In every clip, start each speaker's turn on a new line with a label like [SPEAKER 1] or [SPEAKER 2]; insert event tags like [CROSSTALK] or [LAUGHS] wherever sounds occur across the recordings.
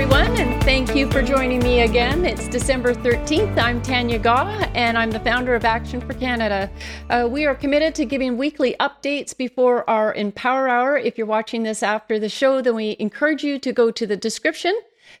[SPEAKER 1] everyone, and thank you for joining me again. It's December 13th. I'm Tanya Gaw, and I'm the founder of Action for Canada. Uh, we are committed to giving weekly updates before our Empower Hour. If you're watching this after the show, then we encourage you to go to the description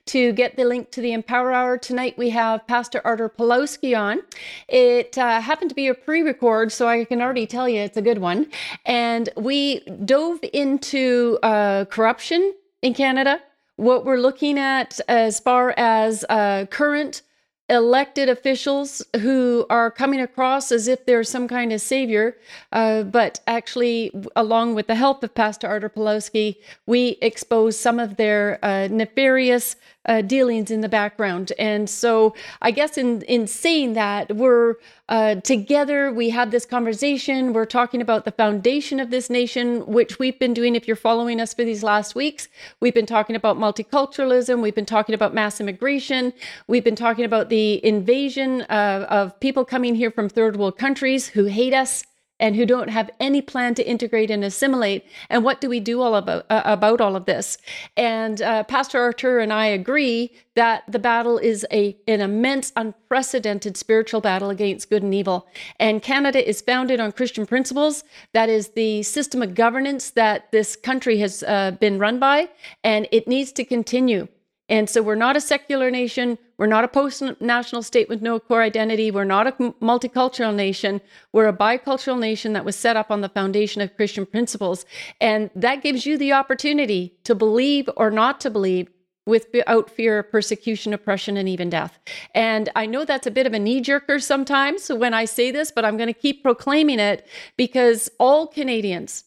[SPEAKER 1] to get the link to the Empower Hour. Tonight we have Pastor Artur Pawlowski on. It uh, happened to be a pre record, so I can already tell you it's a good one. And we dove into uh, corruption in Canada, what we're looking at as far as uh, current elected officials who are coming across as if they're some kind of savior, uh, but actually, along with the help of Pastor Artur Pawlowski, we expose some of their uh, nefarious uh, dealings in the background. And so, I guess in in saying that, we're uh, together. We have this conversation. We're talking about the foundation of this nation, which we've been doing. If you're following us for these last weeks, we've been talking about multiculturalism. We've been talking about mass immigration. We've been talking about the invasion of, of people coming here from third world countries who hate us and who don't have any plan to integrate and assimilate. And what do we do all about uh, about all of this? And uh, Pastor Artur and I agree that the battle is a an immense, unprecedented spiritual battle against good and evil. And Canada is founded on Christian principles. That is the system of governance that this country has uh, been run by, and it needs to continue. And so we're not a secular nation. We're not a post national state with no core identity. We're not a multicultural nation. We're a bicultural nation that was set up on the foundation of Christian principles. And that gives you the opportunity to believe or not to believe without fear of persecution, oppression, and even death. And I know that's a bit of a knee jerker sometimes when I say this, but I'm going to keep proclaiming it because all Canadians,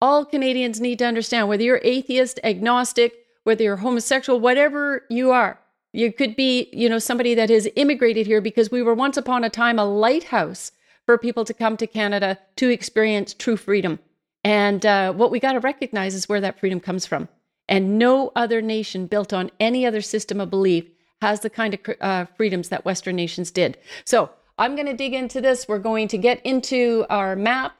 [SPEAKER 1] all Canadians need to understand whether you're atheist, agnostic, whether you're homosexual, whatever you are. You could be, you know, somebody that has immigrated here because we were once upon a time a lighthouse for people to come to Canada to experience true freedom. And uh, what we got to recognize is where that freedom comes from. And no other nation built on any other system of belief has the kind of uh, freedoms that Western nations did. So I'm going to dig into this. We're going to get into our map.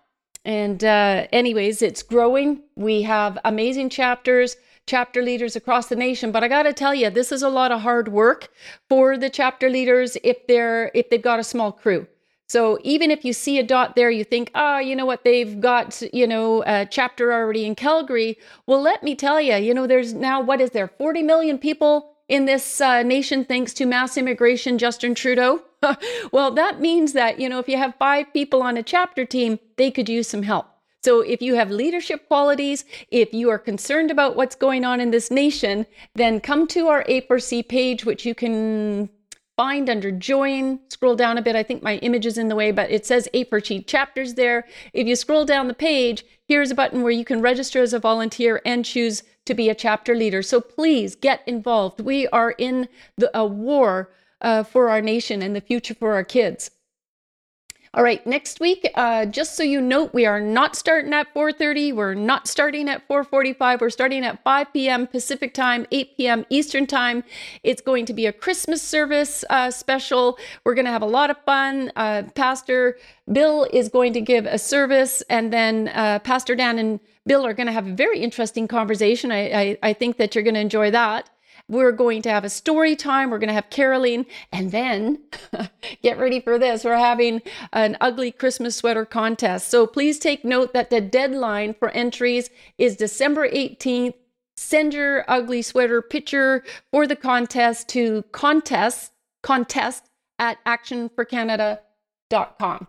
[SPEAKER 1] And, uh, anyways, it's growing. We have amazing chapters chapter leaders across the nation. But I got to tell you, this is a lot of hard work for the chapter leaders if they're if they've got a small crew. So even if you see a dot there, you think, ah, oh, you know what, they've got, you know, a chapter already in Calgary. Well, let me tell you, you know, there's now, what is there, 40 million people in this uh, nation thanks to mass immigration, Justin Trudeau? [LAUGHS] well, that means that, you know, if you have five people on a chapter team, they could use some help. So if you have leadership qualities, if you are concerned about what's going on in this nation, then come to our A4C page, which you can find under join. Scroll down a bit. I think my image is in the way, but it says A4C chapters there. If you scroll down the page, here's a button where you can register as a volunteer and choose to be a chapter leader. So please get involved. We are in the, a war uh, for our nation and the future for our kids. All right, next week, uh, just so you know, we are not starting at 4:30. We're not starting at 4:45. We're starting at 5 p.m. Pacific time, 8 p.m. Eastern time. It's going to be a Christmas service uh, special. We're going to have a lot of fun. Uh, Pastor Bill is going to give a service, and then uh, Pastor Dan and Bill are going to have a very interesting conversation. I, I, I think that you're going to enjoy that. We're going to have a story time. We're going to have caroling. And then [LAUGHS] get ready for this. We're having an ugly Christmas sweater contest. So please take note that the deadline for entries is December 18th. Send your ugly sweater picture for the contest to contest contest at actionforcanada.com.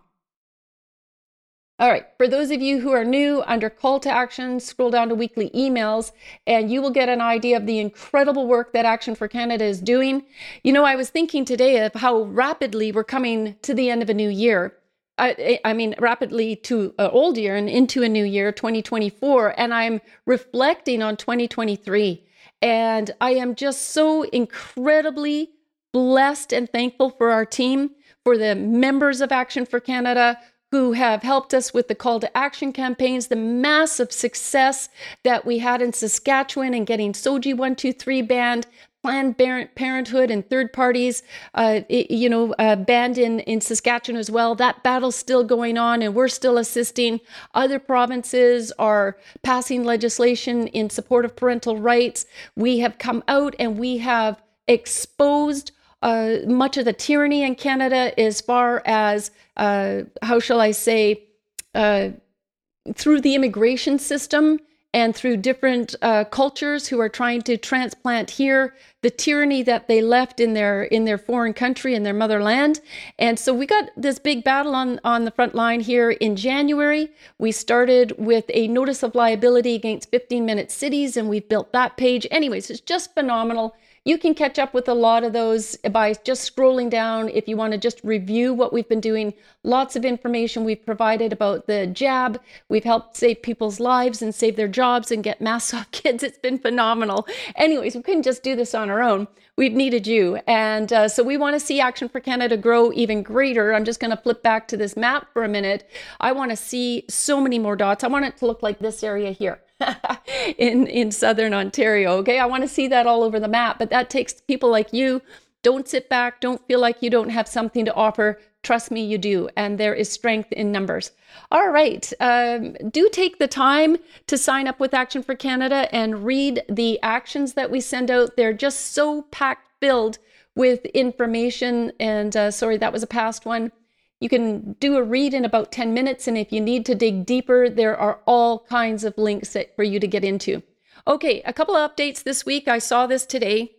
[SPEAKER 1] All right, for those of you who are new, under call to action, scroll down to weekly emails, and you will get an idea of the incredible work that Action for Canada is doing. You know, I was thinking today of how rapidly we're coming to the end of a new year. I, I mean, rapidly to an old year and into a new year, 2024, and I'm reflecting on 2023. And I am just so incredibly blessed and thankful for our team, for the members of Action for Canada who have helped us with the call to action campaigns, the massive success that we had in Saskatchewan and getting SOGI 123 banned, Planned Parenthood and third parties, uh, you know, uh, banned in, in Saskatchewan as well. That battle's still going on, and we're still assisting. Other provinces are passing legislation in support of parental rights. We have come out and we have exposed uh, much of the tyranny in Canada as far as, uh, how shall I say, uh, through the immigration system and through different uh, cultures who are trying to transplant here the tyranny that they left in their in their foreign country in their motherland. And so we got this big battle on on the front line here in january. We started with a notice of liability against 15 minute cities and we've built that page. Anyways it's just phenomenal you can catch up with a lot of those by just scrolling down if you want to just review what we've been doing. Lots of information we've provided about the jab. We've helped save people's lives and save their jobs and get masks [LAUGHS] off kids. It's been phenomenal. Anyways, we couldn't just do this on our own. We've needed you. And uh, so we want to see Action for Canada grow even greater. I'm just going to flip back to this map for a minute. I want to see so many more dots. I want it to look like this area here. [LAUGHS] in in southern Ontario. Okay, I want to see that all over the map, but that takes people like you. Don't sit back. Don't feel like you don't have something to offer. Trust me, you do, and there is strength in numbers. All right, um, do take the time to sign up with Action for Canada and read the actions that we send out. They're just so packed filled with information. And uh, sorry, that was a past one. You can do a read in about 10 minutes, and if you need to dig deeper, there are all kinds of links that, for you to get into. Okay, a couple of updates this week. I saw this today.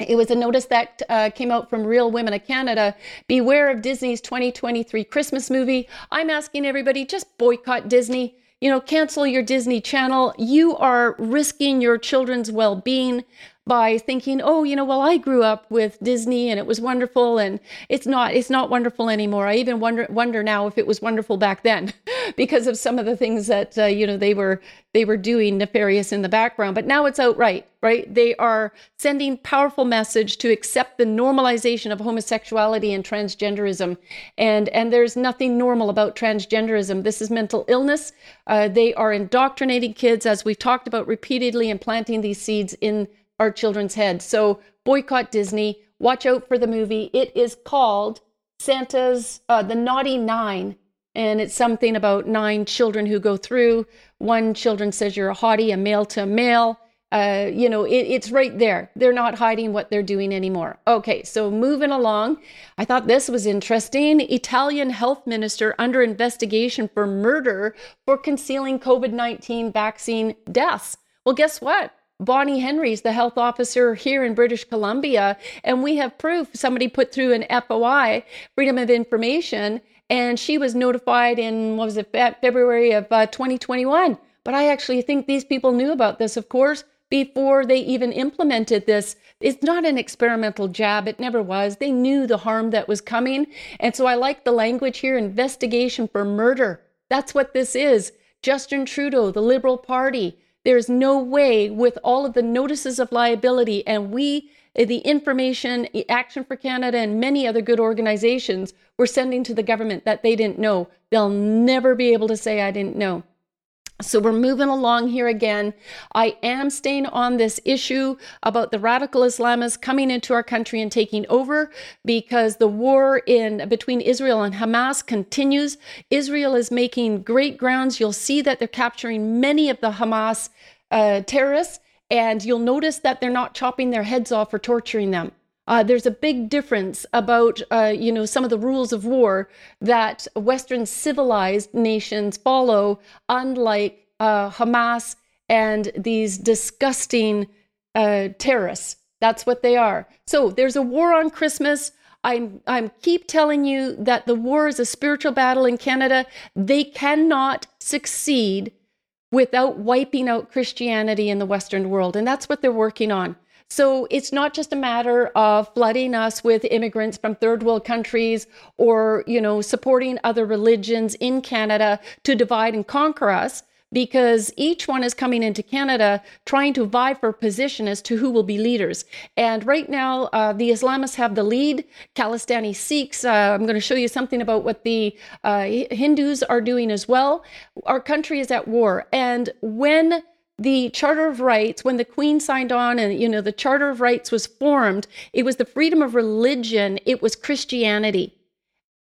[SPEAKER 1] It was a notice that uh, came out from Real Women of Canada. Beware of Disney's 2023 Christmas movie. I'm asking everybody just boycott Disney. You know, cancel your Disney channel. You are risking your children's well being by thinking, oh, you know, well, I grew up with Disney and it was wonderful, and it's not, it's not wonderful anymore. I even wonder, wonder now if it was wonderful back then, [LAUGHS] because of some of the things that uh, you know they were they were doing nefarious in the background. But now it's outright, right? They are sending powerful message to accept the normalization of homosexuality and transgenderism, and and there's nothing normal about transgenderism. This is mental illness. Uh, they are indoctrinating kids, as we've talked about repeatedly, and planting these seeds in our children's heads. So boycott Disney. Watch out for the movie. It is called Santa's uh, The Naughty Nine. And it's something about nine children who go through. One children says you're a hottie, a male to a male. Uh, you know, it, it's right there. They're not hiding what they're doing anymore. Okay, so moving along. I thought this was interesting. Italian health minister under investigation for murder for concealing COVID 19 vaccine deaths. Well, guess what? Bonnie Henry's the health officer here in British Columbia, and we have proof somebody put through an FOI, Freedom of Information, and she was notified in what was it, February of uh, 2021. But I actually think these people knew about this, of course, before they even implemented this. It's not an experimental jab, it never was. They knew the harm that was coming. And so I like the language here investigation for murder. That's what this is. Justin Trudeau, the Liberal Party, there's no way with all of the notices of liability and we, the information, Action for Canada, and many other good organizations were sending to the government that they didn't know. They'll never be able to say, I didn't know. So we're moving along here again. I am staying on this issue about the radical Islamists coming into our country and taking over because the war in between Israel and Hamas continues. Israel is making great grounds. You'll see that they're capturing many of the Hamas uh, terrorists, and you'll notice that they're not chopping their heads off or torturing them. Uh, there's a big difference about, uh, you know, some of the rules of war that Western civilized nations follow, unlike uh, Hamas and these disgusting uh, terrorists. That's what they are. So there's a war on Christmas. I'm I'm keep telling you that the war is a spiritual battle in Canada. They cannot succeed without wiping out Christianity in the Western world, and that's what they're working on. So it's not just a matter of flooding us with immigrants from third world countries or, you know, supporting other religions in Canada to divide and conquer us because each one is coming into Canada trying to vie for position as to who will be leaders. And right now, uh, the Islamists have the lead. Khalistani Sikhs, uh, I'm going to show you something about what the uh, Hindus are doing as well. Our country is at war. And when the Charter of Rights, when the Queen signed on and, you know, the Charter of Rights was formed, it was the freedom of religion, it was Christianity.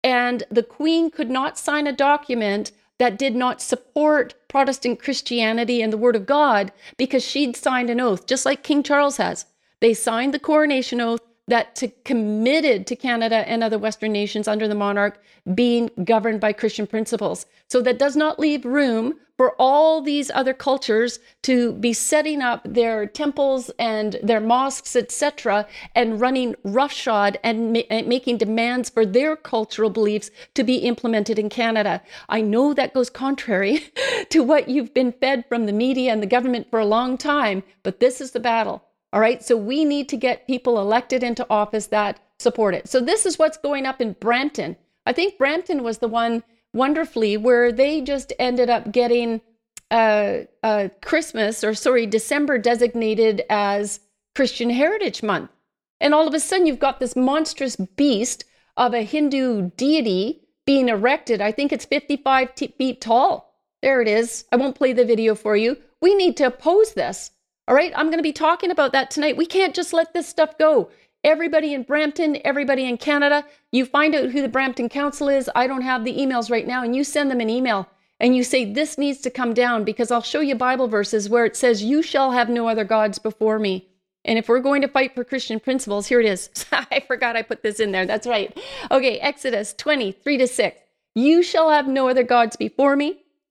[SPEAKER 1] And the Queen could not sign a document that did not support Protestant Christianity and the Word of God because she'd signed an oath, just like King Charles has. They signed the coronation oath that to committed to Canada and other Western nations under the monarch being governed by Christian principles. So that does not leave room for all these other cultures to be setting up their temples and their mosques, etc., and running roughshod and ma- eh, making demands for their cultural beliefs to be implemented in Canada. I know that goes contrary [LAUGHS] to what you've been fed from the media and the government for a long time, but this is the battle. All right. So we need to get people elected into office that support it. So this is what's going up in Brampton. I think Brampton was the one wonderfully where they just ended up getting uh, uh, Christmas or sorry, December designated as Christian Heritage Month. And all of a sudden, you've got this monstrous beast of a Hindu deity being erected. I think it's 55 t- feet tall. There it is. I won't play the video for you. We need to oppose this. All right, I'm going to be talking about that tonight. We can't just let this stuff go. Everybody in Brampton, everybody in Canada, you find out who the Brampton Council is. I don't have the emails right now, and you send them an email and you say, This needs to come down because I'll show you Bible verses where it says, You shall have no other gods before me. And if we're going to fight for Christian principles, here it is. [LAUGHS] I forgot I put this in there. That's right. Okay, Exodus 20, 3 to 6. You shall have no other gods before me.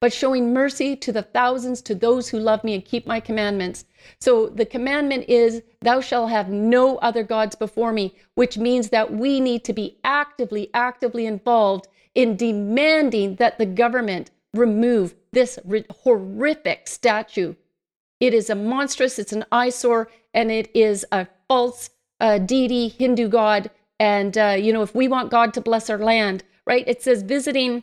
[SPEAKER 1] but showing mercy to the thousands to those who love me and keep my commandments. So the commandment is, Thou shalt have no other gods before me, which means that we need to be actively, actively involved in demanding that the government remove this horrific statue. It is a monstrous, it's an eyesore, and it is a false uh, deity, Hindu god. And, uh, you know, if we want God to bless our land, right? It says visiting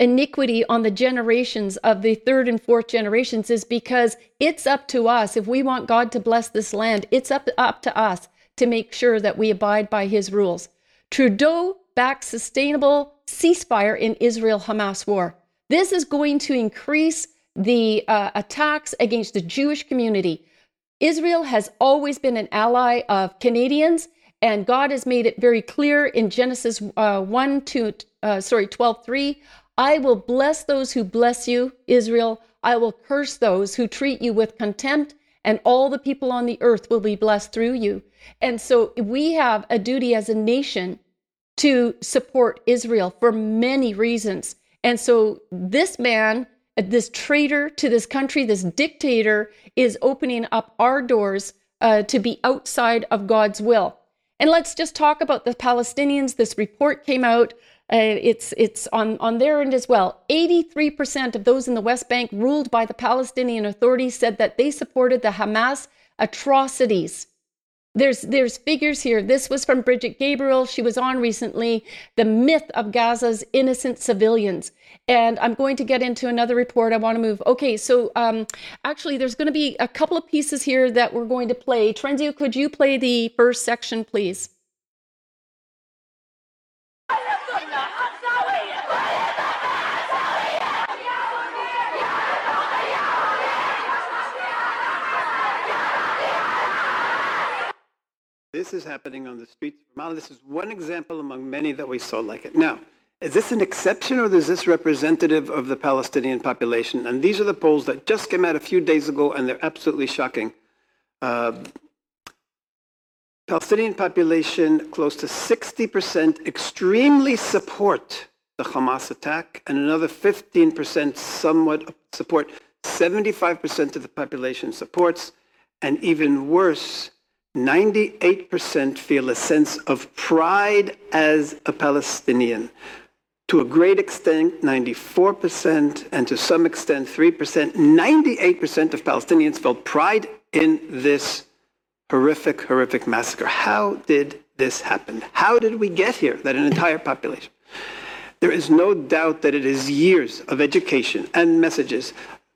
[SPEAKER 1] iniquity on the generations of the third and fourth generations is because it's up to us. If we want God to bless this land, it's up, up to us to make sure that we abide by his rules. Trudeau backs sustainable ceasefire in Israel Hamas war. This is going to increase the uh, attacks against the Jewish community. Israel has always been an ally of Canadians, and God has made it very clear in Genesis uh, 1 to, uh, sorry, 12 3. I will bless those who bless you, Israel. I will curse those who treat you with contempt, and all the people on the earth will be blessed through you. And so we have a duty as a nation to support Israel for many reasons. And so this man, this traitor to this country, this dictator, is opening up our doors uh, to be outside of God's will. And let's just talk about the Palestinians. This report came out it's it's on on their end as well. 83% of those in the West Bank ruled by the Palestinian Authority said that they supported the Hamas atrocities. There's there's figures here. This was from Brigitte Gabriel. She was on recently. The myth of Gaza's innocent civilians. And I'm going to get into another report. I want to move. Okay, so um, actually, there's going to be a couple of pieces here that we're going to play. Terenzio, could you play the first section, please?
[SPEAKER 2] This is happening on the streets of Ramallah. This is one example among many that we saw like it. Now, is this an exception or is this representative of the Palestinian population? And these are the polls that just came out a few days ago and they're absolutely shocking. Uh, Palestinian population, close to 60% extremely support the Hamas attack, and another 15% somewhat support. 75% of the population supports, and even worse, 98% feel a sense of pride as a Palestinian. To a great extent, 94%, and to some extent, 3%, 98% of Palestinians felt pride in this horrific, horrific massacre. How did this happen? How did we get here, that an entire population? There is no doubt that it is years of education and messages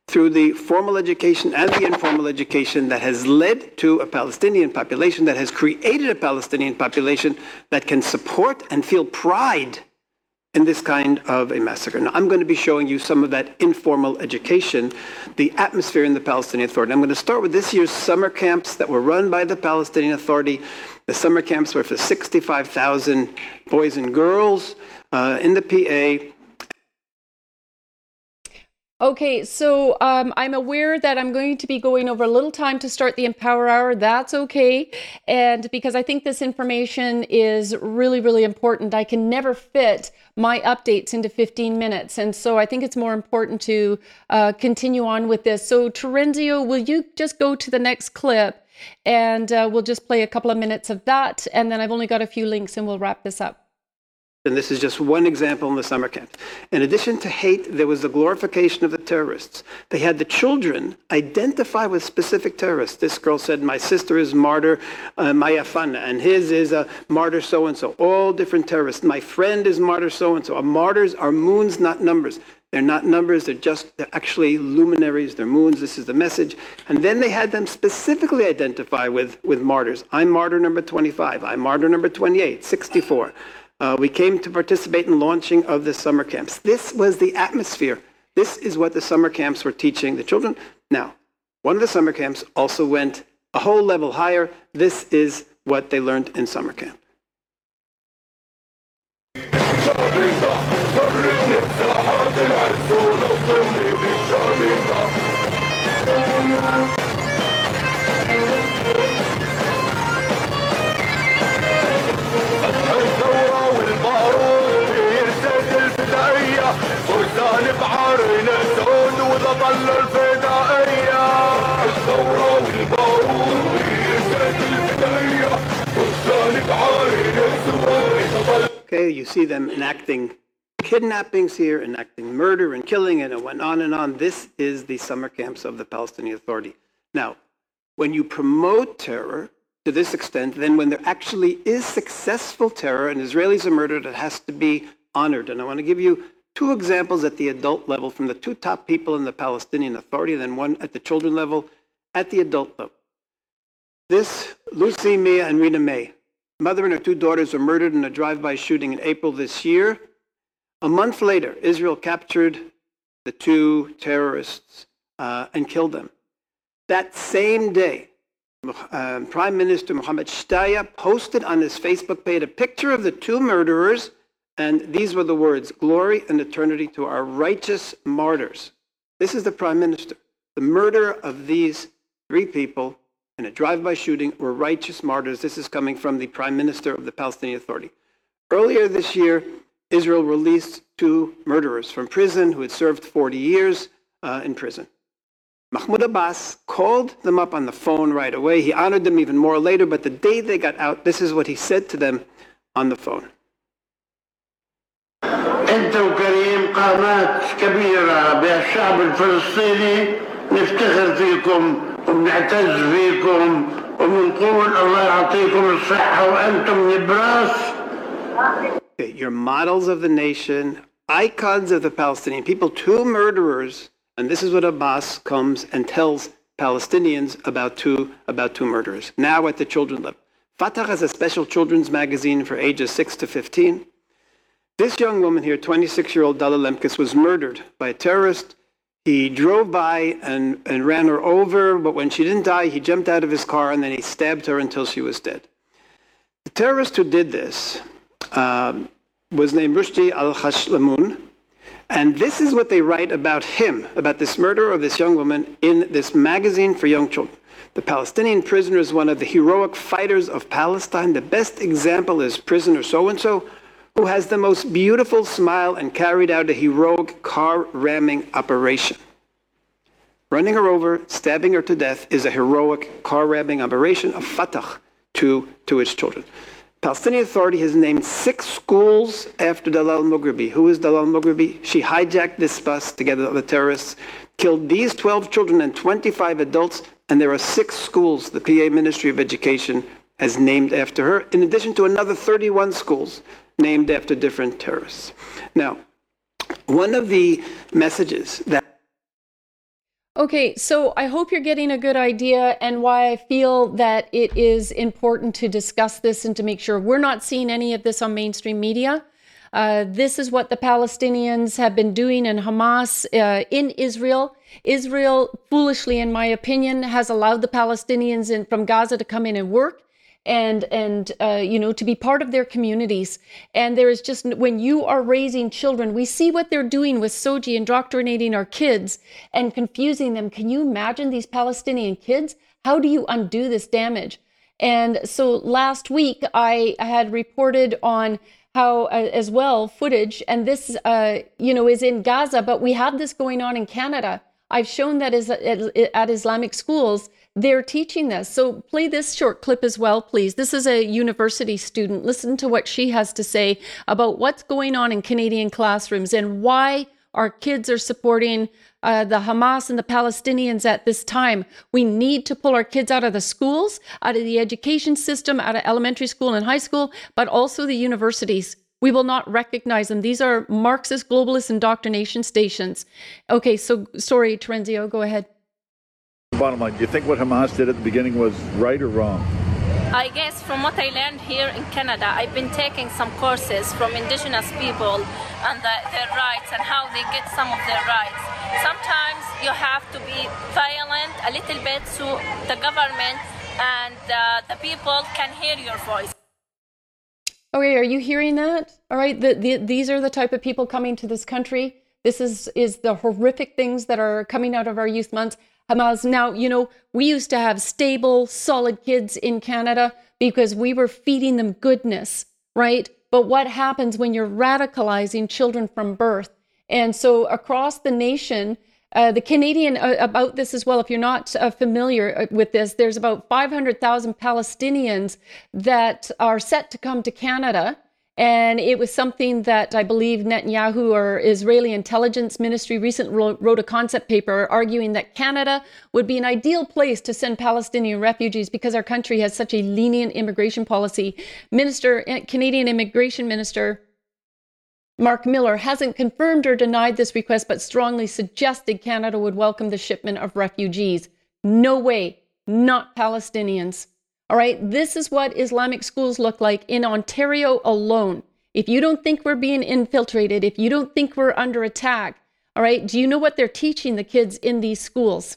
[SPEAKER 2] through the formal education and the informal education that has led to a Palestinian population, that has created a Palestinian population that can support and feel pride in this kind of a massacre. Now, I'm going to be showing you some of that informal education, the atmosphere in the Palestinian Authority. I'm going to start with this year's summer camps that were run by the Palestinian Authority. The summer camps were for 65,000 boys and girls uh, in the PA.
[SPEAKER 1] Okay, so um, I'm aware that I'm going to be going over a little time to start the Empower Hour. That's okay. And because I think this information is really, really important, I can never fit my updates into 15 minutes. And so I think it's more important to uh, continue on with this. So, Terenzio, will you just go to the next clip and uh, we'll just play a couple of minutes of that. And then I've only got a few links and we'll wrap this up.
[SPEAKER 2] And this is just one example in the summer camp. In addition to hate, there was the glorification of the terrorists. They had the children identify with specific terrorists. This girl said, my sister is martyr uh, Mayafana, and his is a martyr so-and-so. All different terrorists. My friend is martyr so-and-so. Our Martyrs are moons, not numbers. They're not numbers, they're just they're actually luminaries, they're moons, this is the message. And then they had them specifically identify with, with martyrs. I'm martyr number 25, I'm martyr number 28, 64. Uh, we came to participate in launching of the summer camps. This was the atmosphere. This is what the summer camps were teaching the children. Now, one of the summer camps also went a whole level higher. This is what they learned in summer camp. You see them enacting kidnappings here, enacting murder and killing, and it went on and on. This is the summer camps of the Palestinian Authority. Now, when you promote terror to this extent, then when there actually is successful terror and Israelis are murdered, it has to be honored. And I want to give you two examples at the adult level from the two top people in the Palestinian Authority, and then one at the children level, at the adult level. This, Lucy, Mia, and Rena May, mother and her two daughters were murdered in a drive-by shooting in April this year. A month later, Israel captured the two terrorists uh, and killed them. That same day, uh, Prime Minister Mohammed Shtaya posted on his Facebook page a picture of the two murderers and these were the words Glory and eternity to our righteous martyrs. This is the prime minister. The murder of these three people in a drive by shooting were righteous martyrs. This is coming from the prime minister of the Palestinian Authority. Earlier this year, Israel released two murderers from prison who had served 40 years uh, in prison. Mahmoud Abbas called them up on the phone right away. He honored them even more later, but the day they got out, this is what he said to them on the phone.
[SPEAKER 3] انت وكريم قامات كبيرة بالشعب الفلسطيني نفتخر فيكم your فيكم الله يعطيكم وأنتم نبراس
[SPEAKER 2] models of the nation, icons of the Palestinian people, two murderers, and this is what Abbas comes and tells Palestinians about two about two murderers. Now at the children level. Fatah has a special children's magazine for ages 6 to 15. This young woman here, 26-year-old Dalia Lemkus, was murdered by a terrorist he drove by and, and ran her over, but when she didn't die, he jumped out of his car and then he stabbed her until she was dead. The terrorist who did this um, was named Rushdie al-Hashlamun, and this is what they write about him, about this murder of this young woman in this magazine for young children. The Palestinian prisoner is one of the heroic fighters of Palestine. The best example is prisoner so-and-so, who has the most beautiful smile and carried out a heroic car ramming operation. Running her over, stabbing her to death is a heroic car ramming operation of Fatah to, to its children. Palestinian Authority has named six schools after Dalal Mughrabi. Who is Dalal Mughrabi? She hijacked this bus together with the terrorists, killed these 12 children and 25 adults, and there are six schools the PA Ministry of Education has named after her, in addition to another 31 schools named after different terrorists. Now, one of the messages that
[SPEAKER 1] Okay, so I hope you're getting a good idea and why I feel that it is important to discuss this and to make sure we're not seeing any of this on mainstream media. Uh, this is what the Palestinians have been doing and Hamas uh, in Israel. Israel, foolishly, in my opinion, has allowed the Palestinians in, from Gaza to come in and work and and uh, you know to be part of their communities. And there is just when you are raising children we see what they're doing with SOGI indoctrinating our kids and confusing them. Can you imagine these palestinian kids? How do you undo this damage? And so last week i had reported on how uh, as well footage and this uh, you know is in gaza but we have this going on in canada. I've shown that is at, at islamic schools they're teaching this. So play this short clip as well, please. This is a university student. Listen to what she has to say about what's going on in Canadian classrooms and why our kids are supporting uh, the Hamas and the Palestinians at this time. We need to pull our kids out of the schools, out of the education system, out of elementary school and high school, but also the universities. We will not recognize them. These are Marxist globalist indoctrination stations. Okay, so sorry, Terenzio, go ahead.
[SPEAKER 4] Bottom line, do you think what Hamas did at the beginning was right or wrong?
[SPEAKER 5] I guess from what I learned here in Canada, I've been taking some courses from indigenous people and the, their rights and how they get some of their rights. Sometimes you have to be violent a little bit so the government and uh, the people can hear your voice.
[SPEAKER 1] Okay, are you hearing that? All right, the, the, these are the type of people coming to this country. This is is the horrific things that are coming out of our youth months. Hamas. Now, you know, we used to have stable, solid kids in Canada because we were feeding them goodness, right? But what happens when you're radicalizing children from birth? And so across the nation, uh, the Canadian, uh, about this as well, if you're not uh, familiar uh, with this, there's about 500,000 Palestinians that are set to come to Canada and it was something that I believe Netanyahu or Israeli intelligence ministry recently wrote, a concept paper arguing that Canada would be an ideal place to send Palestinian refugees because our country has such a lenient immigration policy. Minister, eh, Canadian Immigration Minister Marc Miller hasn't confirmed or denied this request, but strongly suggested Canada would welcome the shipment of refugees. No way, not Palestinians. All right, this is what Islamic schools look like in Ontario alone. If you don't think we're being infiltrated, if you don't think we're under attack, all right, do you know what they're teaching the kids in these schools?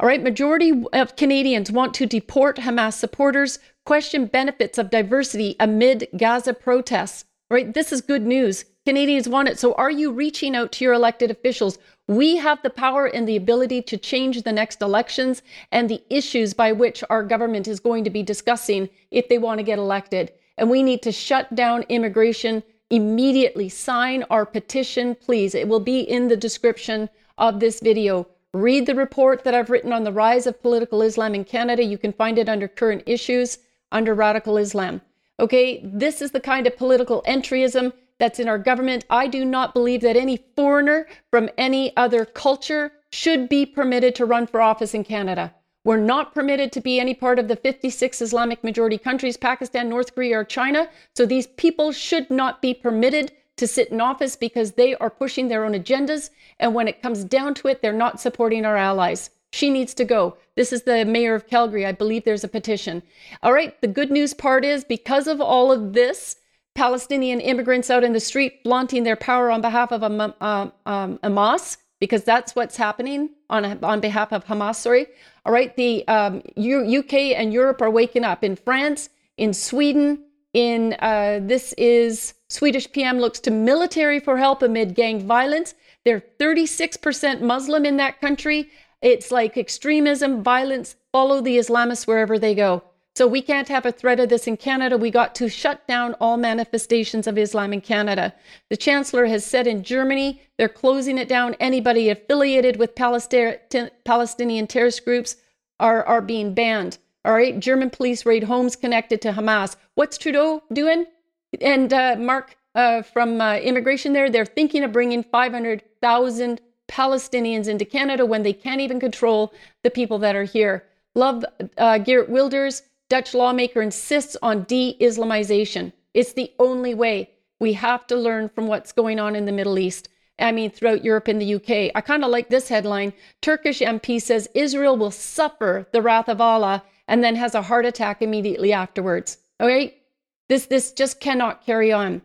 [SPEAKER 1] All right, majority of Canadians want to deport Hamas supporters, question benefits of diversity amid Gaza protests. All right, this is good news. Canadians want it. So are you reaching out to your elected officials? We have the power and the ability to change the next elections and the issues by which our government is going to be discussing if they want to get elected. And we need to shut down immigration immediately. Sign our petition, please. It will be in the description of this video. Read the report that I've written on the rise of political Islam in Canada. You can find it under current issues under radical Islam. Okay, this is the kind of political entryism that's in our government. I do not believe that any foreigner from any other culture should be permitted to run for office in Canada. We're not permitted to be any part of the 56 Islamic majority countries, Pakistan, North Korea, or China. So these people should not be permitted to sit in office because they are pushing their own agendas. And when it comes down to it, they're not supporting our allies. She needs to go. This is the mayor of Calgary. I believe there's a petition. All right. The good news part is because of all of this, Palestinian immigrants out in the street flaunting their power on behalf of um, um, um, Hamas, because that's what's happening on, on behalf of Hamas. Sorry. All right. The um, U- UK and Europe are waking up. In France, in Sweden, in uh, this is Swedish PM looks to military for help amid gang violence. They're 36% Muslim in that country. It's like extremism, violence, follow the Islamists wherever they go. So we can't have a threat of this in Canada. We got to shut down all manifestations of Islam in Canada. The Chancellor has said in Germany they're closing it down. Anybody affiliated with Palestinian terrorist groups are, are being banned. All right. German police raid homes connected to Hamas. What's Trudeau doing? And uh, Marc uh, from uh, immigration there, they're thinking of bringing 500,000 Palestinians into Canada when they can't even control the people that are here. Love uh, Geert Wilders Dutch lawmaker insists on de Islamization. It's the only way. We have to learn from what's going on in the Middle East. I mean, throughout Europe and the UK. I kind of like this headline Turkish MP says Israel will suffer the wrath of Allah and then has a heart attack immediately afterwards. Okay? This, this just cannot carry on.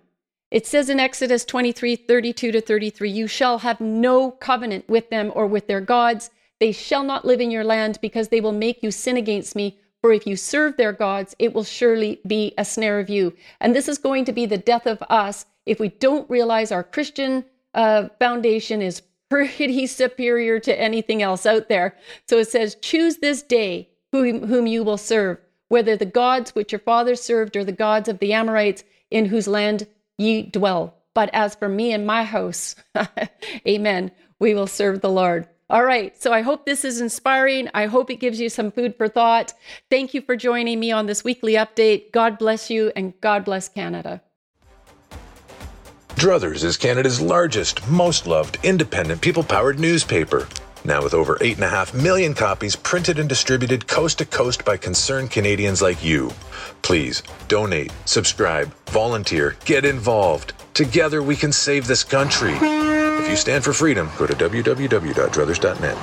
[SPEAKER 1] It says in Exodus 23 32 to 33, You shall have no covenant with them or with their gods. They shall not live in your land because they will make you sin against me. For if you serve their gods, it will surely be a snare of you. And this is going to be the death of us if we don't realize our Christian uh, foundation is [LAUGHS] pretty superior to anything else out there. So it says, Choose this day whom, whom you will serve, whether the gods which your fathers served or the gods of the Amorites in whose land ye dwell. But as for me and my house, [LAUGHS] amen, we will serve the Lord. All right. So I hope this is inspiring. I hope it gives you some food for thought. Thank you for joining me on this weekly update. God bless you and God bless Canada.
[SPEAKER 6] Druthers is Canada's largest, most loved, independent, people powered newspaper. Now, with over 8.5 million copies printed and distributed coast to coast by concerned Canadians like you. Please donate, subscribe, volunteer, get involved. Together we can save this country. If you stand for freedom, go to www.druthers.net.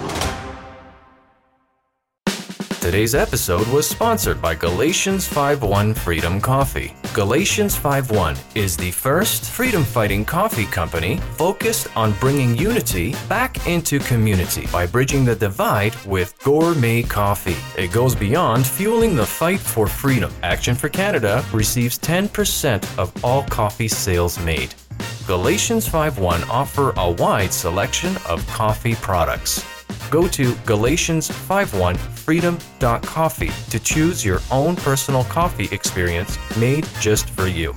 [SPEAKER 7] Today's episode was sponsored by Galatians 5:1 Freedom Coffee. Galatians 5:1 is the first freedom fighting coffee company focused on bringing unity back into community by bridging the divide with gourmet coffee. It goes beyond fueling the fight for freedom. Action for Canada receives 10% of all coffee sales made. Galatians 5:1 offer a wide selection of coffee products. Go to Galatians51freedom.coffee to choose your own personal coffee experience made just for you.